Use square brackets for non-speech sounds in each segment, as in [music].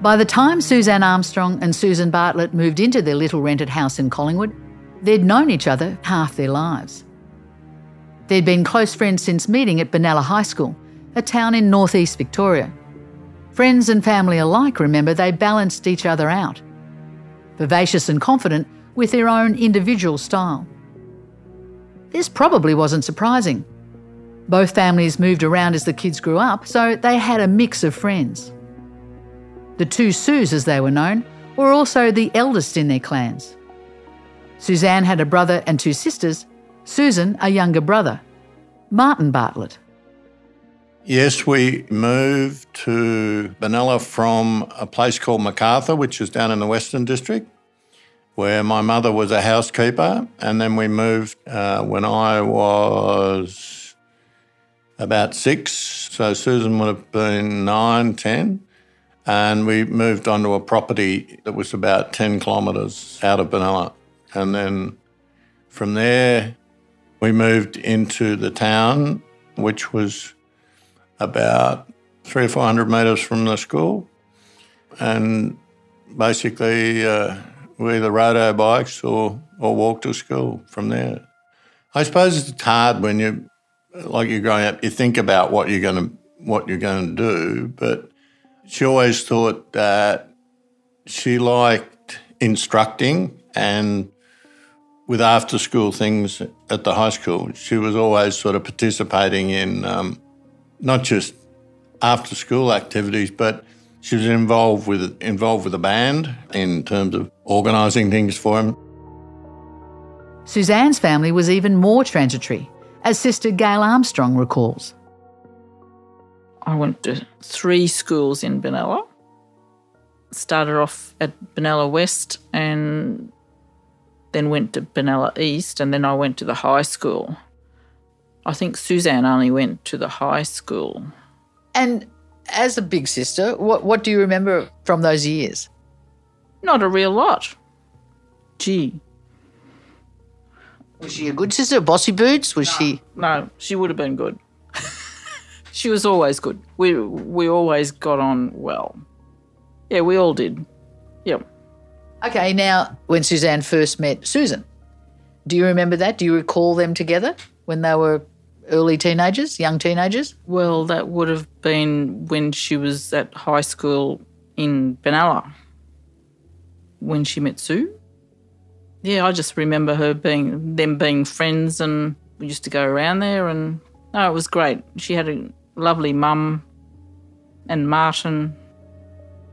By the time Suzanne Armstrong and Susan Bartlett moved into their little rented house in Collingwood, they'd known each other half their lives. They'd been close friends since meeting at Benalla High School, a town in northeast Victoria. Friends and family alike remember they balanced each other out. Vivacious and confident with their own individual style. This probably wasn't surprising. Both families moved around as the kids grew up, so they had a mix of friends. The two Sues, as they were known, were also the eldest in their clans. Suzanne had a brother and two sisters, Susan a younger brother, Martin Bartlett. Yes, we moved to Benalla from a place called Macarthur, which is down in the Western District, where my mother was a housekeeper. And then we moved uh, when I was about six. So Susan would have been nine, ten. And we moved onto a property that was about 10 kilometres out of Benalla. And then from there, we moved into the town, which was about three or 400 metres from the school. And basically, uh, we either rode our bikes or, or walked to school from there. I suppose it's hard when you, like you're growing up, you think about what you're going to what you're going to do, but she always thought that she liked instructing and with after school things at the high school, she was always sort of participating in um, not just after school activities, but she was involved with involved with the band in terms of organising things for him. Suzanne's family was even more transitory, as sister Gail Armstrong recalls. I went to three schools in Benalla. Started off at Benalla West and then went to Benalla East, and then I went to the high school. I think Suzanne only went to the high school. And as a big sister, what, what do you remember from those years? Not a real lot. Gee. Was she a good sister? Bossy boots? Was no, she? No, she would have been good. She was always good. We we always got on well. Yeah, we all did. Yep. Okay, now when Suzanne first met Susan, do you remember that? Do you recall them together when they were early teenagers, young teenagers? Well, that would have been when she was at high school in Benalla. When she met Sue. Yeah, I just remember her being them being friends and we used to go around there and no, it was great. She had a lovely mum and Martin.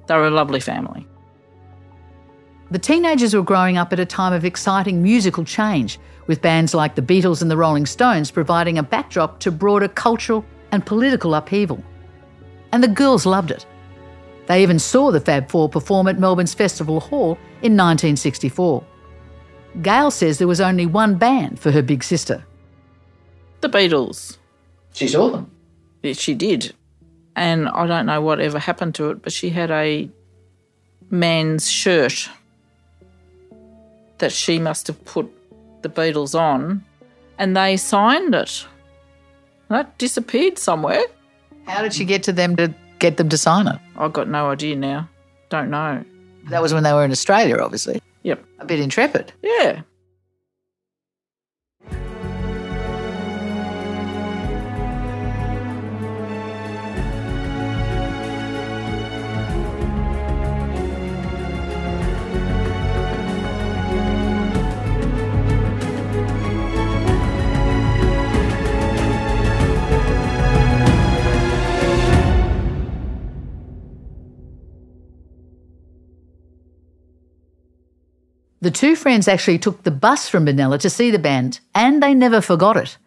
They were a lovely family. The teenagers were growing up at a time of exciting musical change, with bands like the Beatles and the Rolling Stones providing a backdrop to broader cultural and political upheaval. And the girls loved it. They even saw the Fab Four perform at Melbourne's Festival Hall in 1964. Gail says there was only one band for her big sister. The Beatles. She saw them? She did. and I don't know whatever happened to it, but she had a man's shirt that she must have put the Beatles on, and they signed it. That disappeared somewhere. How did she get to them to get them to sign it? I've got no idea now. Don't know. That was when they were in Australia, obviously. Yep. A bit intrepid. Yeah. The two friends actually took the bus from Benalla to see the band, and they never forgot it.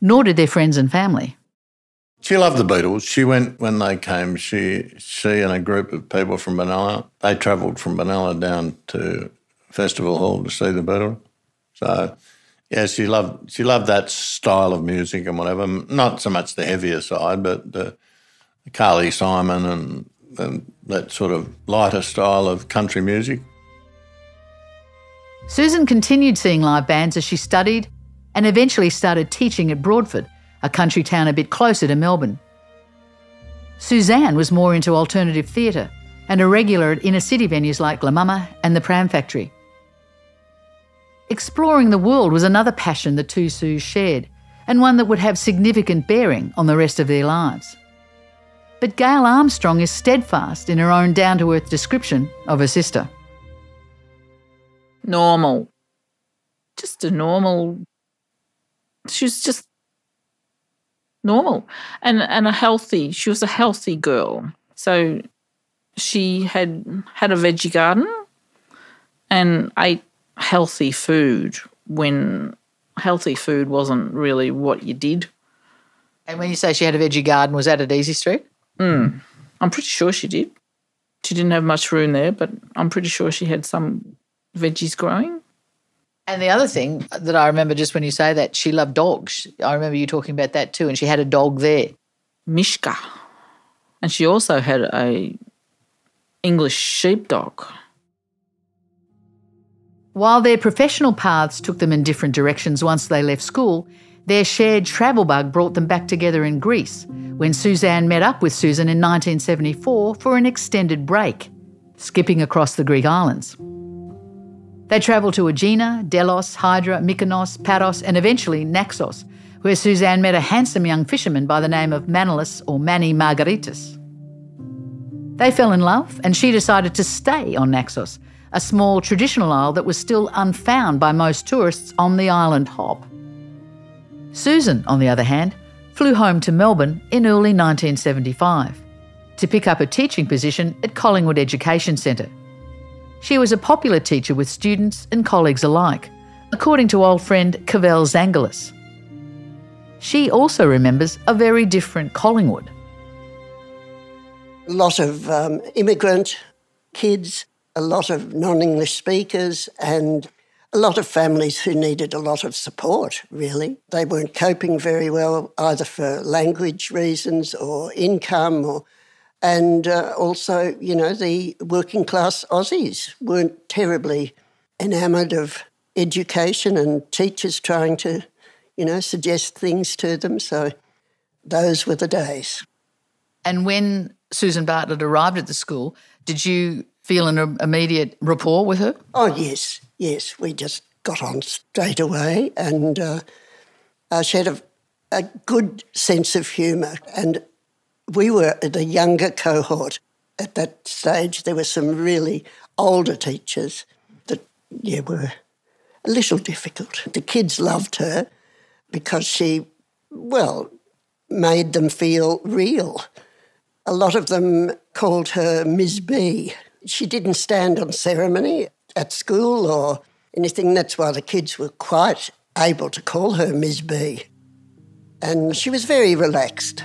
Nor did their friends and family. She loved the Beatles. She went when they came. She, she and a group of people from Benalla, they travelled from Benalla down to Festival Hall to see the Beatles. So, yeah, she loved she loved that style of music and whatever. Not so much the heavier side, but the Carly Simon and, and that sort of lighter style of country music. Susan continued seeing live bands as she studied and eventually started teaching at Broadford, a country town a bit closer to Melbourne. Suzanne was more into alternative theatre and a regular at inner city venues like La Mama and the Pram Factory. Exploring the world was another passion the two Sues shared, and one that would have significant bearing on the rest of their lives. But Gail Armstrong is steadfast in her own down to earth description of her sister normal. Just a normal. She was just normal and and a healthy. She was a healthy girl. So she had had a veggie garden and ate healthy food when healthy food wasn't really what you did. And when you say she had a veggie garden, was that at Easey Street? Mm, I'm pretty sure she did. She didn't have much room there, but I'm pretty sure she had some veggies growing. And the other thing that I remember just when you say that, she loved dogs. I remember you talking about that too, and she had a dog there. Mishka. And she also had a English sheepdog. While their professional paths took them in different directions once they left school, their shared travel bug brought them back together in Greece when Suzanne met up with Susan in 1974 for an extended break, skipping across the Greek islands. They travelled to Aegina, Delos, Hydra, Mykonos, Paros, and eventually Naxos, where Suzanne met a handsome young fisherman by the name of Manolis or Manny Margaritis. They fell in love, and she decided to stay on Naxos, a small traditional isle that was still unfound by most tourists on the island hop. Susan, on the other hand, flew home to Melbourne in early 1975 to pick up a teaching position at Collingwood Education Centre she was a popular teacher with students and colleagues alike, according to old friend Cavell Zangelis. She also remembers a very different Collingwood. A lot of um, immigrant kids, a lot of non English speakers, and a lot of families who needed a lot of support, really. They weren't coping very well, either for language reasons or income or and uh, also, you know, the working class Aussies weren't terribly enamoured of education and teachers trying to, you know, suggest things to them. So those were the days. And when Susan Bartlett arrived at the school, did you feel an immediate rapport with her? Oh, yes, yes. We just got on straight away and uh, uh, she had a, a good sense of humour and we were the younger cohort at that stage. There were some really older teachers that, yeah, were a little difficult. The kids loved her because she, well, made them feel real. A lot of them called her Ms. B. She didn't stand on ceremony at school or anything. That's why the kids were quite able to call her Ms. B. And she was very relaxed.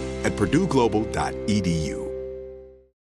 at purdueglobal.edu.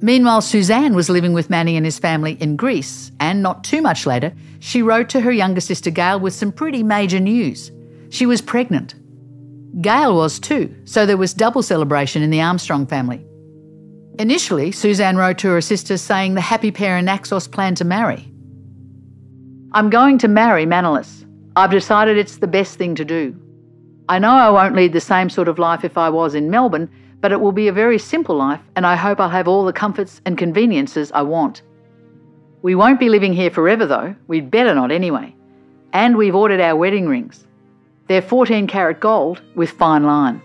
Meanwhile, Suzanne was living with Manny and his family in Greece, and not too much later, she wrote to her younger sister Gail with some pretty major news. She was pregnant. Gail was too, so there was double celebration in the Armstrong family. Initially, Suzanne wrote to her sister saying the happy pair in Naxos planned to marry. I'm going to marry Manolis. I've decided it's the best thing to do. I know I won't lead the same sort of life if I was in Melbourne, but it will be a very simple life, and I hope I'll have all the comforts and conveniences I want. We won't be living here forever, though. We'd better not anyway. And we've ordered our wedding rings. They're 14 karat gold with fine line.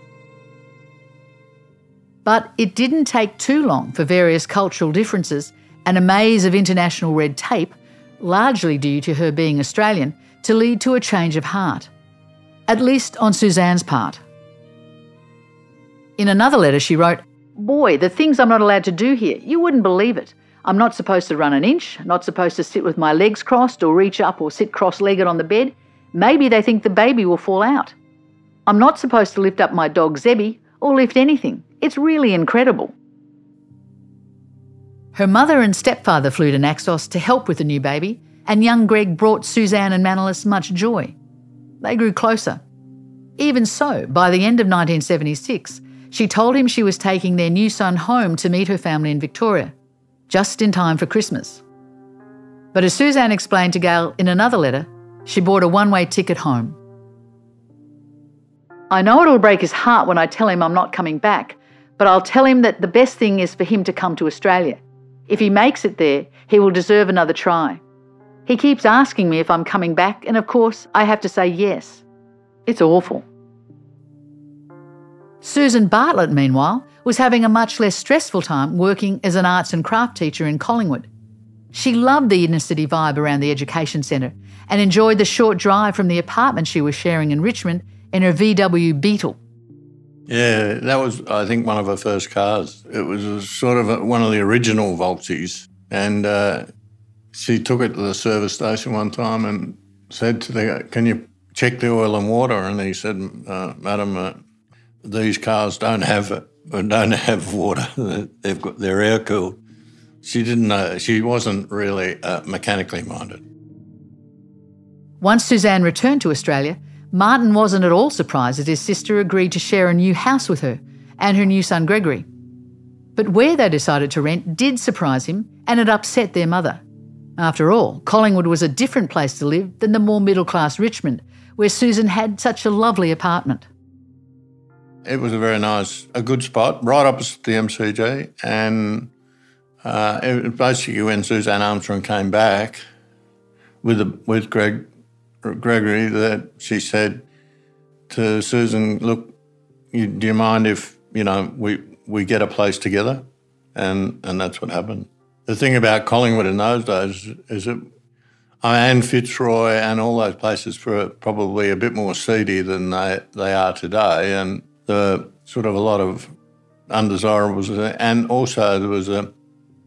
But it didn't take too long for various cultural differences and a maze of international red tape, largely due to her being Australian, to lead to a change of heart. At least on Suzanne's part. In another letter, she wrote, Boy, the things I'm not allowed to do here, you wouldn't believe it. I'm not supposed to run an inch, not supposed to sit with my legs crossed or reach up or sit cross legged on the bed. Maybe they think the baby will fall out. I'm not supposed to lift up my dog Zebby or lift anything. It's really incredible. Her mother and stepfather flew to Naxos to help with the new baby, and young Greg brought Suzanne and Manolis much joy. They grew closer. Even so, by the end of 1976, she told him she was taking their new son home to meet her family in Victoria, just in time for Christmas. But as Suzanne explained to Gail in another letter, she bought a one way ticket home. I know it'll break his heart when I tell him I'm not coming back, but I'll tell him that the best thing is for him to come to Australia. If he makes it there, he will deserve another try. He keeps asking me if I'm coming back, and of course, I have to say yes. It's awful. Susan Bartlett, meanwhile, was having a much less stressful time working as an arts and craft teacher in Collingwood. She loved the inner city vibe around the education centre and enjoyed the short drive from the apartment she was sharing in Richmond in her VW Beetle. Yeah, that was, I think, one of her first cars. It was sort of a, one of the original Volksies. And uh, she took it to the service station one time and said to the guy, Can you check the oil and water? And he said, uh, Madam, uh, these cars don't have don't have water. [laughs] They've got they're air cooled. She didn't know. She wasn't really uh, mechanically minded. Once Suzanne returned to Australia, Martin wasn't at all surprised that his sister agreed to share a new house with her and her new son Gregory. But where they decided to rent did surprise him and it upset their mother. After all, Collingwood was a different place to live than the more middle class Richmond, where Susan had such a lovely apartment. It was a very nice, a good spot, right opposite the MCG. And uh, it basically when Suzanne Armstrong came back with the, with Greg Gregory that she said to Susan, "Look, you, do you mind if you know we we get a place together?" And and that's what happened. The thing about Collingwood in those days is that and Fitzroy and all those places were probably a bit more seedy than they, they are today. And sort of a lot of undesirables. Uh, and also there was a,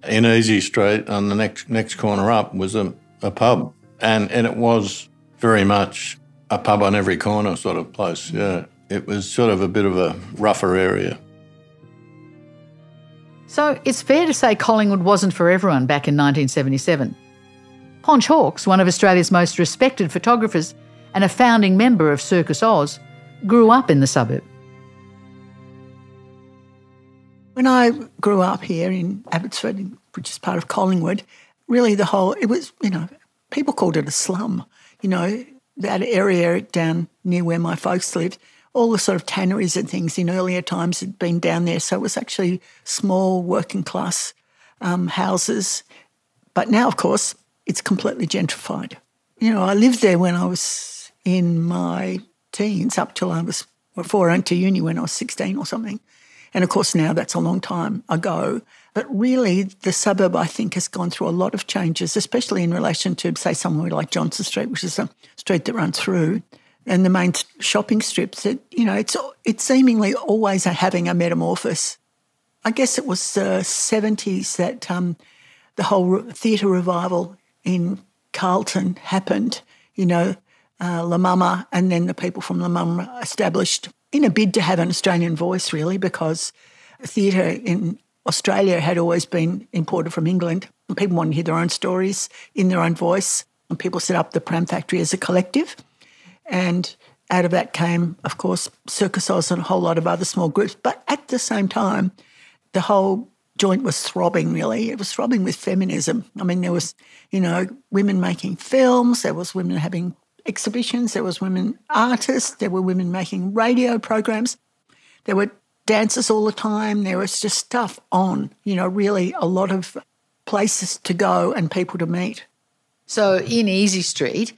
in Easey Street on the next, next corner up was a, a pub. And, and it was very much a pub on every corner sort of place. Yeah. It was sort of a bit of a rougher area. So it's fair to say Collingwood wasn't for everyone back in 1977. Ponch Hawkes, one of Australia's most respected photographers and a founding member of Circus Oz, grew up in the suburb. When I grew up here in Abbotsford, which is part of Collingwood, really the whole, it was, you know, people called it a slum. You know, that area down near where my folks lived, all the sort of tanneries and things in earlier times had been down there. So it was actually small working class um, houses. But now, of course, it's completely gentrified. You know, I lived there when I was in my teens up till I was before I went to uni when I was 16 or something. And of course, now that's a long time ago. But really, the suburb, I think, has gone through a lot of changes, especially in relation to, say, somewhere like Johnson Street, which is a street that runs through, and the main shopping strips. It, you know, it's it's seemingly always having a metamorphosis. I guess it was the 70s that um, the whole theatre revival in Carlton happened. You know, uh, La Mama and then the people from La Mama established in a bid to have an Australian voice, really, because theatre in Australia had always been imported from England. And people wanted to hear their own stories in their own voice. And people set up the Pram Factory as a collective. And out of that came, of course, Circus Oz and a whole lot of other small groups. But at the same time, the whole joint was throbbing really it was throbbing with feminism i mean there was you know women making films there was women having exhibitions there was women artists there were women making radio programs there were dances all the time there was just stuff on you know really a lot of places to go and people to meet so in easey street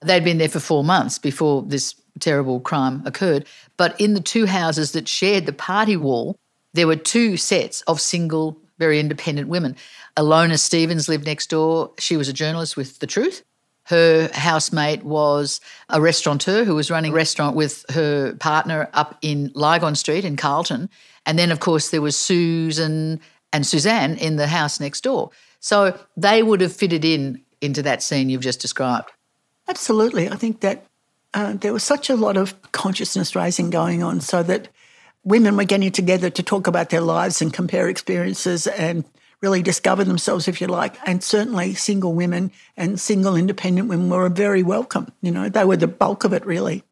they'd been there for four months before this terrible crime occurred but in the two houses that shared the party wall there were two sets of single, very independent women. Alona Stevens lived next door. She was a journalist with The Truth. Her housemate was a restaurateur who was running a restaurant with her partner up in Lygon Street in Carlton. And then, of course, there was Susan and Suzanne in the house next door. So they would have fitted in into that scene you've just described. Absolutely. I think that uh, there was such a lot of consciousness raising going on so that women were getting together to talk about their lives and compare experiences and really discover themselves, if you like. And certainly single women and single independent women were very welcome. You know, they were the bulk of it, really.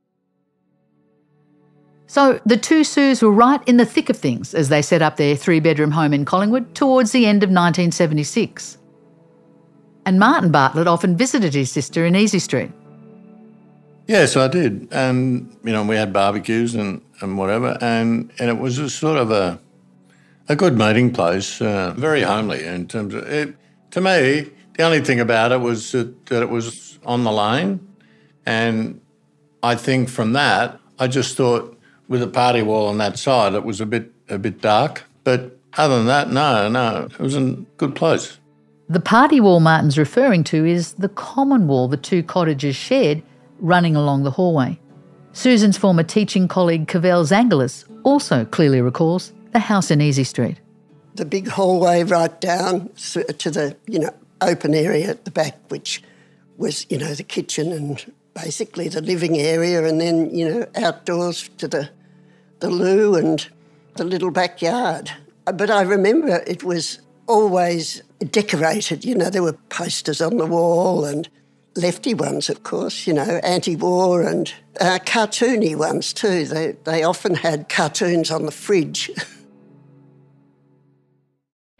So the two Sues were right in the thick of things as they set up their three bedroom home in Collingwood towards the end of 1976. And Martin Bartlett often visited his sister in Easey Street. Yes, I did. And, you know, we had barbecues and, and whatever. And, and it was a sort of a, a good meeting place, uh, very homely in terms of it. To me, the only thing about it was that, that it was on the lane. And I think from that, I just thought with the party wall on that side, it was a bit a bit dark. But other than that, no, no, it was a good place. The party wall Martin's referring to is the common wall the two cottages shared running along the hallway. Susan's former teaching colleague Cavell Zangelis also clearly recalls the house in Easey Street. The big hallway right down to the, you know, open area at the back, which was, you know, the kitchen and basically the living area, and then, you know, outdoors to the, the loo and the little backyard. But I remember it was always decorated, you know, there were posters on the wall and lefty ones, of course, you know, anti war and uh, cartoony ones too. They, they often had cartoons on the fridge. [laughs]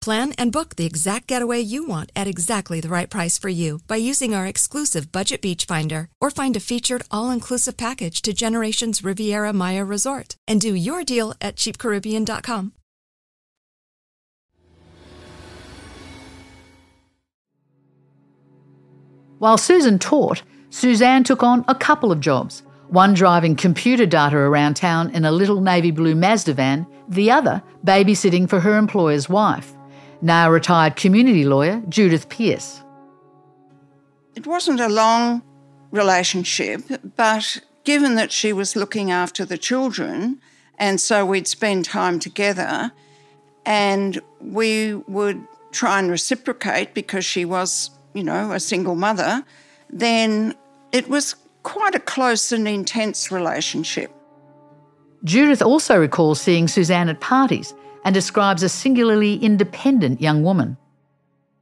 Plan and book the exact getaway you want at exactly the right price for you by using our exclusive Budget Beach Finder or find a featured all inclusive package to Generations Riviera Maya Resort and do your deal at cheapcaribbean.com. While Susan taught, Suzanne took on a couple of jobs one driving computer data around town in a little navy blue Mazda van, the other babysitting for her employer's wife now retired community lawyer Judith Pearce. It wasn't a long relationship, but given that she was looking after the children, and so we'd spend time together, and we would try and reciprocate because she was, you know, a single mother, then it was quite a close and intense relationship. Judith also recalls seeing Suzanne at parties and describes a singularly independent young woman.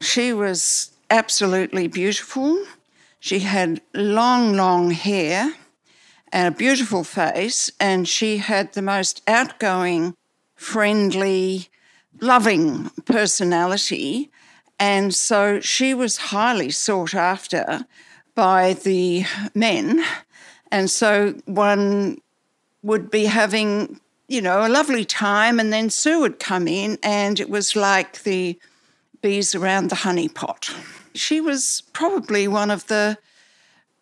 She was absolutely beautiful. She had long, long hair and a beautiful face, and she had the most outgoing, friendly, loving personality. And so she was highly sought after by the men. And so one would be having you know, a lovely time. And then Sue would come in, and it was like the bees around the honey pot. She was probably one of the,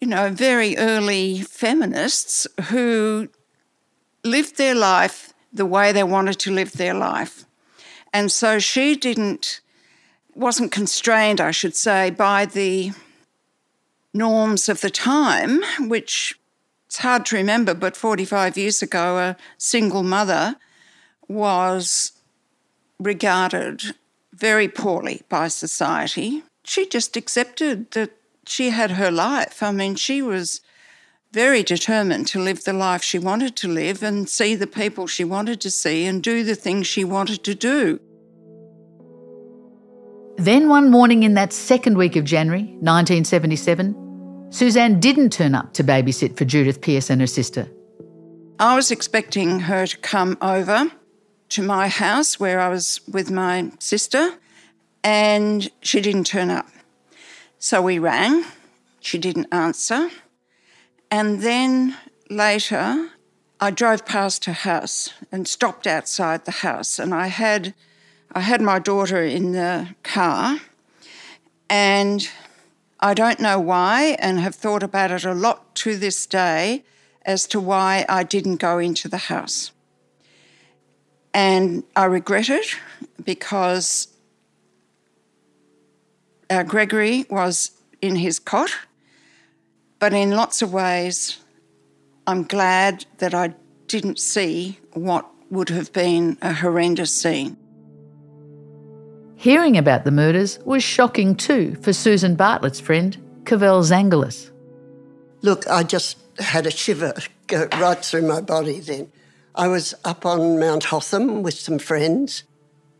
you know, very early feminists who lived their life the way they wanted to live their life. And so she didn't, wasn't constrained, I should say, by the norms of the time, which it's hard to remember, but 45 years ago, a single mother was regarded very poorly by society. She just accepted that she had her life. I mean, she was very determined to live the life she wanted to live and see the people she wanted to see and do the things she wanted to do. Then one morning in that second week of January 1977, Suzanne didn't turn up to babysit for Judith Pearce and her sister. I was expecting her to come over to my house where I was with my sister, and she didn't turn up. So we rang, she didn't answer. And then later, I drove past her house and stopped outside the house, and I had, I had my daughter in the car, and I don't know why, and have thought about it a lot to this day as to why I didn't go into the house. And I regret it because uh, Gregory was in his cot, but in lots of ways, I'm glad that I didn't see what would have been a horrendous scene. Hearing about the murders was shocking too for Susan Bartlett's friend, Cavell Zangelis. Look, I just had a shiver go right through my body then. I was up on Mount Hotham with some friends.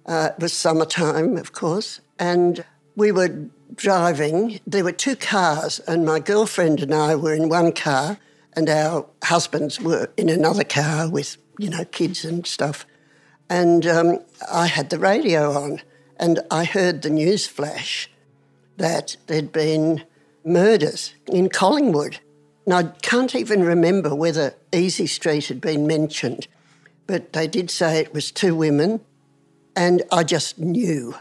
Uh, it was summertime, of course, and we were driving. There were two cars, and my girlfriend and I were in one car, and our husbands were in another car with, you know, kids and stuff. And um, I had the radio on, and I heard the news flash that there'd been murders in Collingwood. And I can't even remember whether Easey Street had been mentioned, but they did say it was two women, and I just knew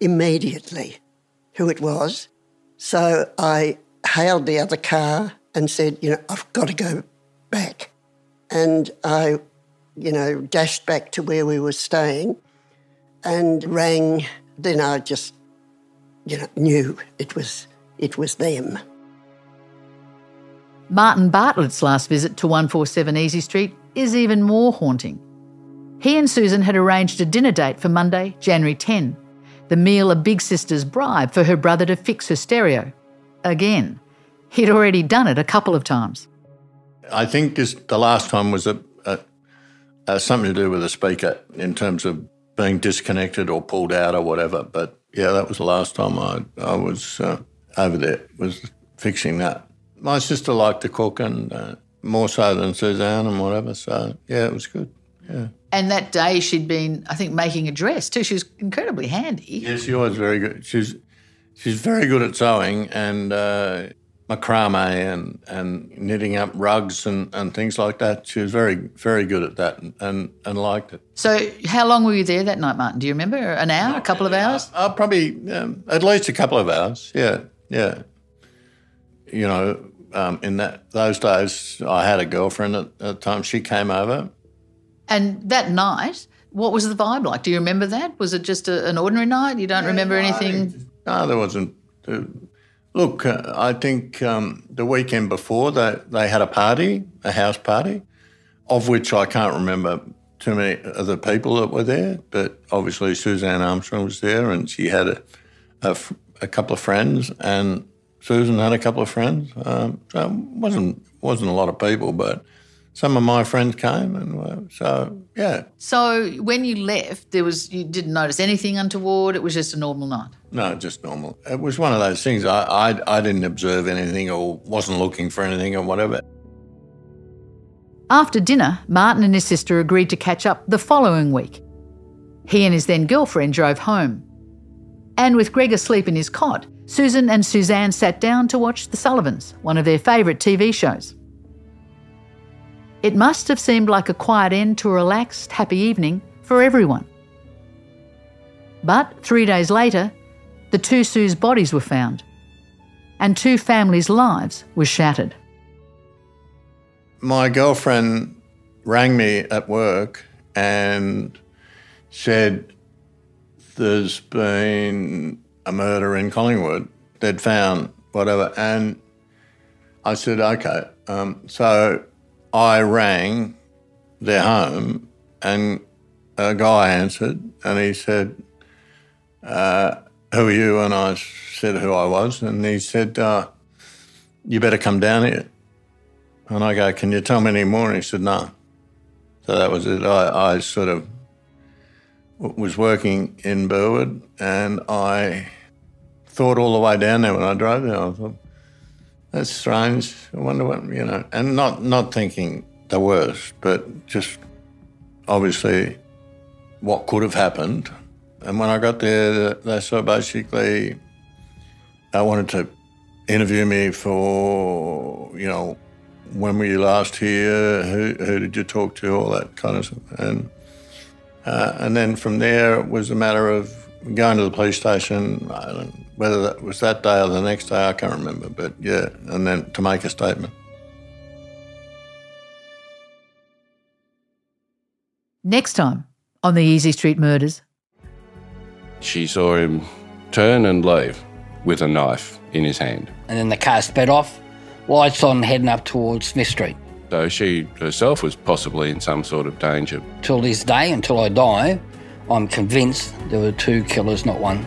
immediately who it was. So I hailed the other car and said, you know, I've got to go back. And I, you know, dashed back to where we were staying and rang. Then I just, you know, knew it was it was them. Martin Bartlett's last visit to 147 Easey Street is even more haunting. He and Susan had arranged a dinner date for Monday, January 10, the meal a big sister's bribe for her brother to fix her stereo. Again. He'd already done it a couple of times. I think this, the last time was a, a, a, something to do with a speaker in terms of being disconnected or pulled out or whatever. But yeah, that was the last time I, I was uh, over there, was fixing that. My sister liked to cook and uh, more so than Suzanne and whatever. So yeah, it was good. Yeah. And that day she'd been, I think, making a dress too. She was incredibly handy. Yeah, she was very good. She's she's very good at sewing and uh, macrame and and knitting up rugs and, and things like that. She was very very good at that and, and, and liked it. So how long were you there that night, Martin? Do you remember? An hour, a couple of hours? Uh, probably um, at least a couple of hours. Yeah, yeah. You know, um, in that those days, I had a girlfriend at, at the time. She came over and that night, what was the vibe like? Do you remember that? Was it just a, an ordinary night? You don't yeah, remember no, anything? No, there wasn't. Uh, look, uh, I think um, the weekend before they they had a party, a house party, of which I can't remember too many of the people that were there. But obviously Suzanne Armstrong was there, and she had a, a, a couple of friends, and Susan had a couple of friends. Um, so it wasn't wasn't a lot of people, but some of my friends came, and so yeah. So when you left, there was you didn't notice anything untoward. It was just a normal night. No, just normal. It was one of those things. I I, I didn't observe anything or wasn't looking for anything or whatever. After dinner, Martin and his sister agreed to catch up the following week. He and his then girlfriend drove home. And with Greg asleep in his cot, Susan and Suzanne sat down to watch The Sullivans, one of their favourite TV shows. It must have seemed like a quiet end to a relaxed, happy evening for everyone. But three days later, the two Sue's bodies were found, and two families' lives were shattered. My girlfriend rang me at work and said there's been a murder in Collingwood. They'd found whatever. And I said, okay. Um, so I rang their home and a guy answered and he said, uh, Who are you? And I said who I was. And he said, uh, You better come down here. And I go, Can you tell me any more? And he said, No. So that was it. I, I sort of was working in Burwood and I thought all the way down there when I drove there, I thought, that's strange. I wonder what you know, and not not thinking the worst, but just obviously what could have happened. And when I got there, they of basically they wanted to interview me for you know when were you last here, who who did you talk to, all that kind of stuff, and uh, and then from there it was a matter of going to the police station. whether that was that day or the next day, I can't remember. But yeah, and then to make a statement. Next time on the Easey Street Murders. She saw him turn and leave with a knife in his hand. And then the car sped off. Lights on, heading up towards Smith Street. So she herself was possibly in some sort of danger. Till this day, until I die, I'm convinced there were two killers, not one.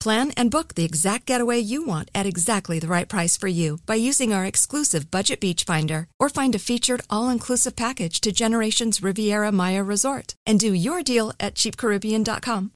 Plan and book the exact getaway you want at exactly the right price for you by using our exclusive Budget Beach Finder or find a featured all-inclusive package to Generations Riviera Maya Resort and do your deal at cheapcaribbean.com.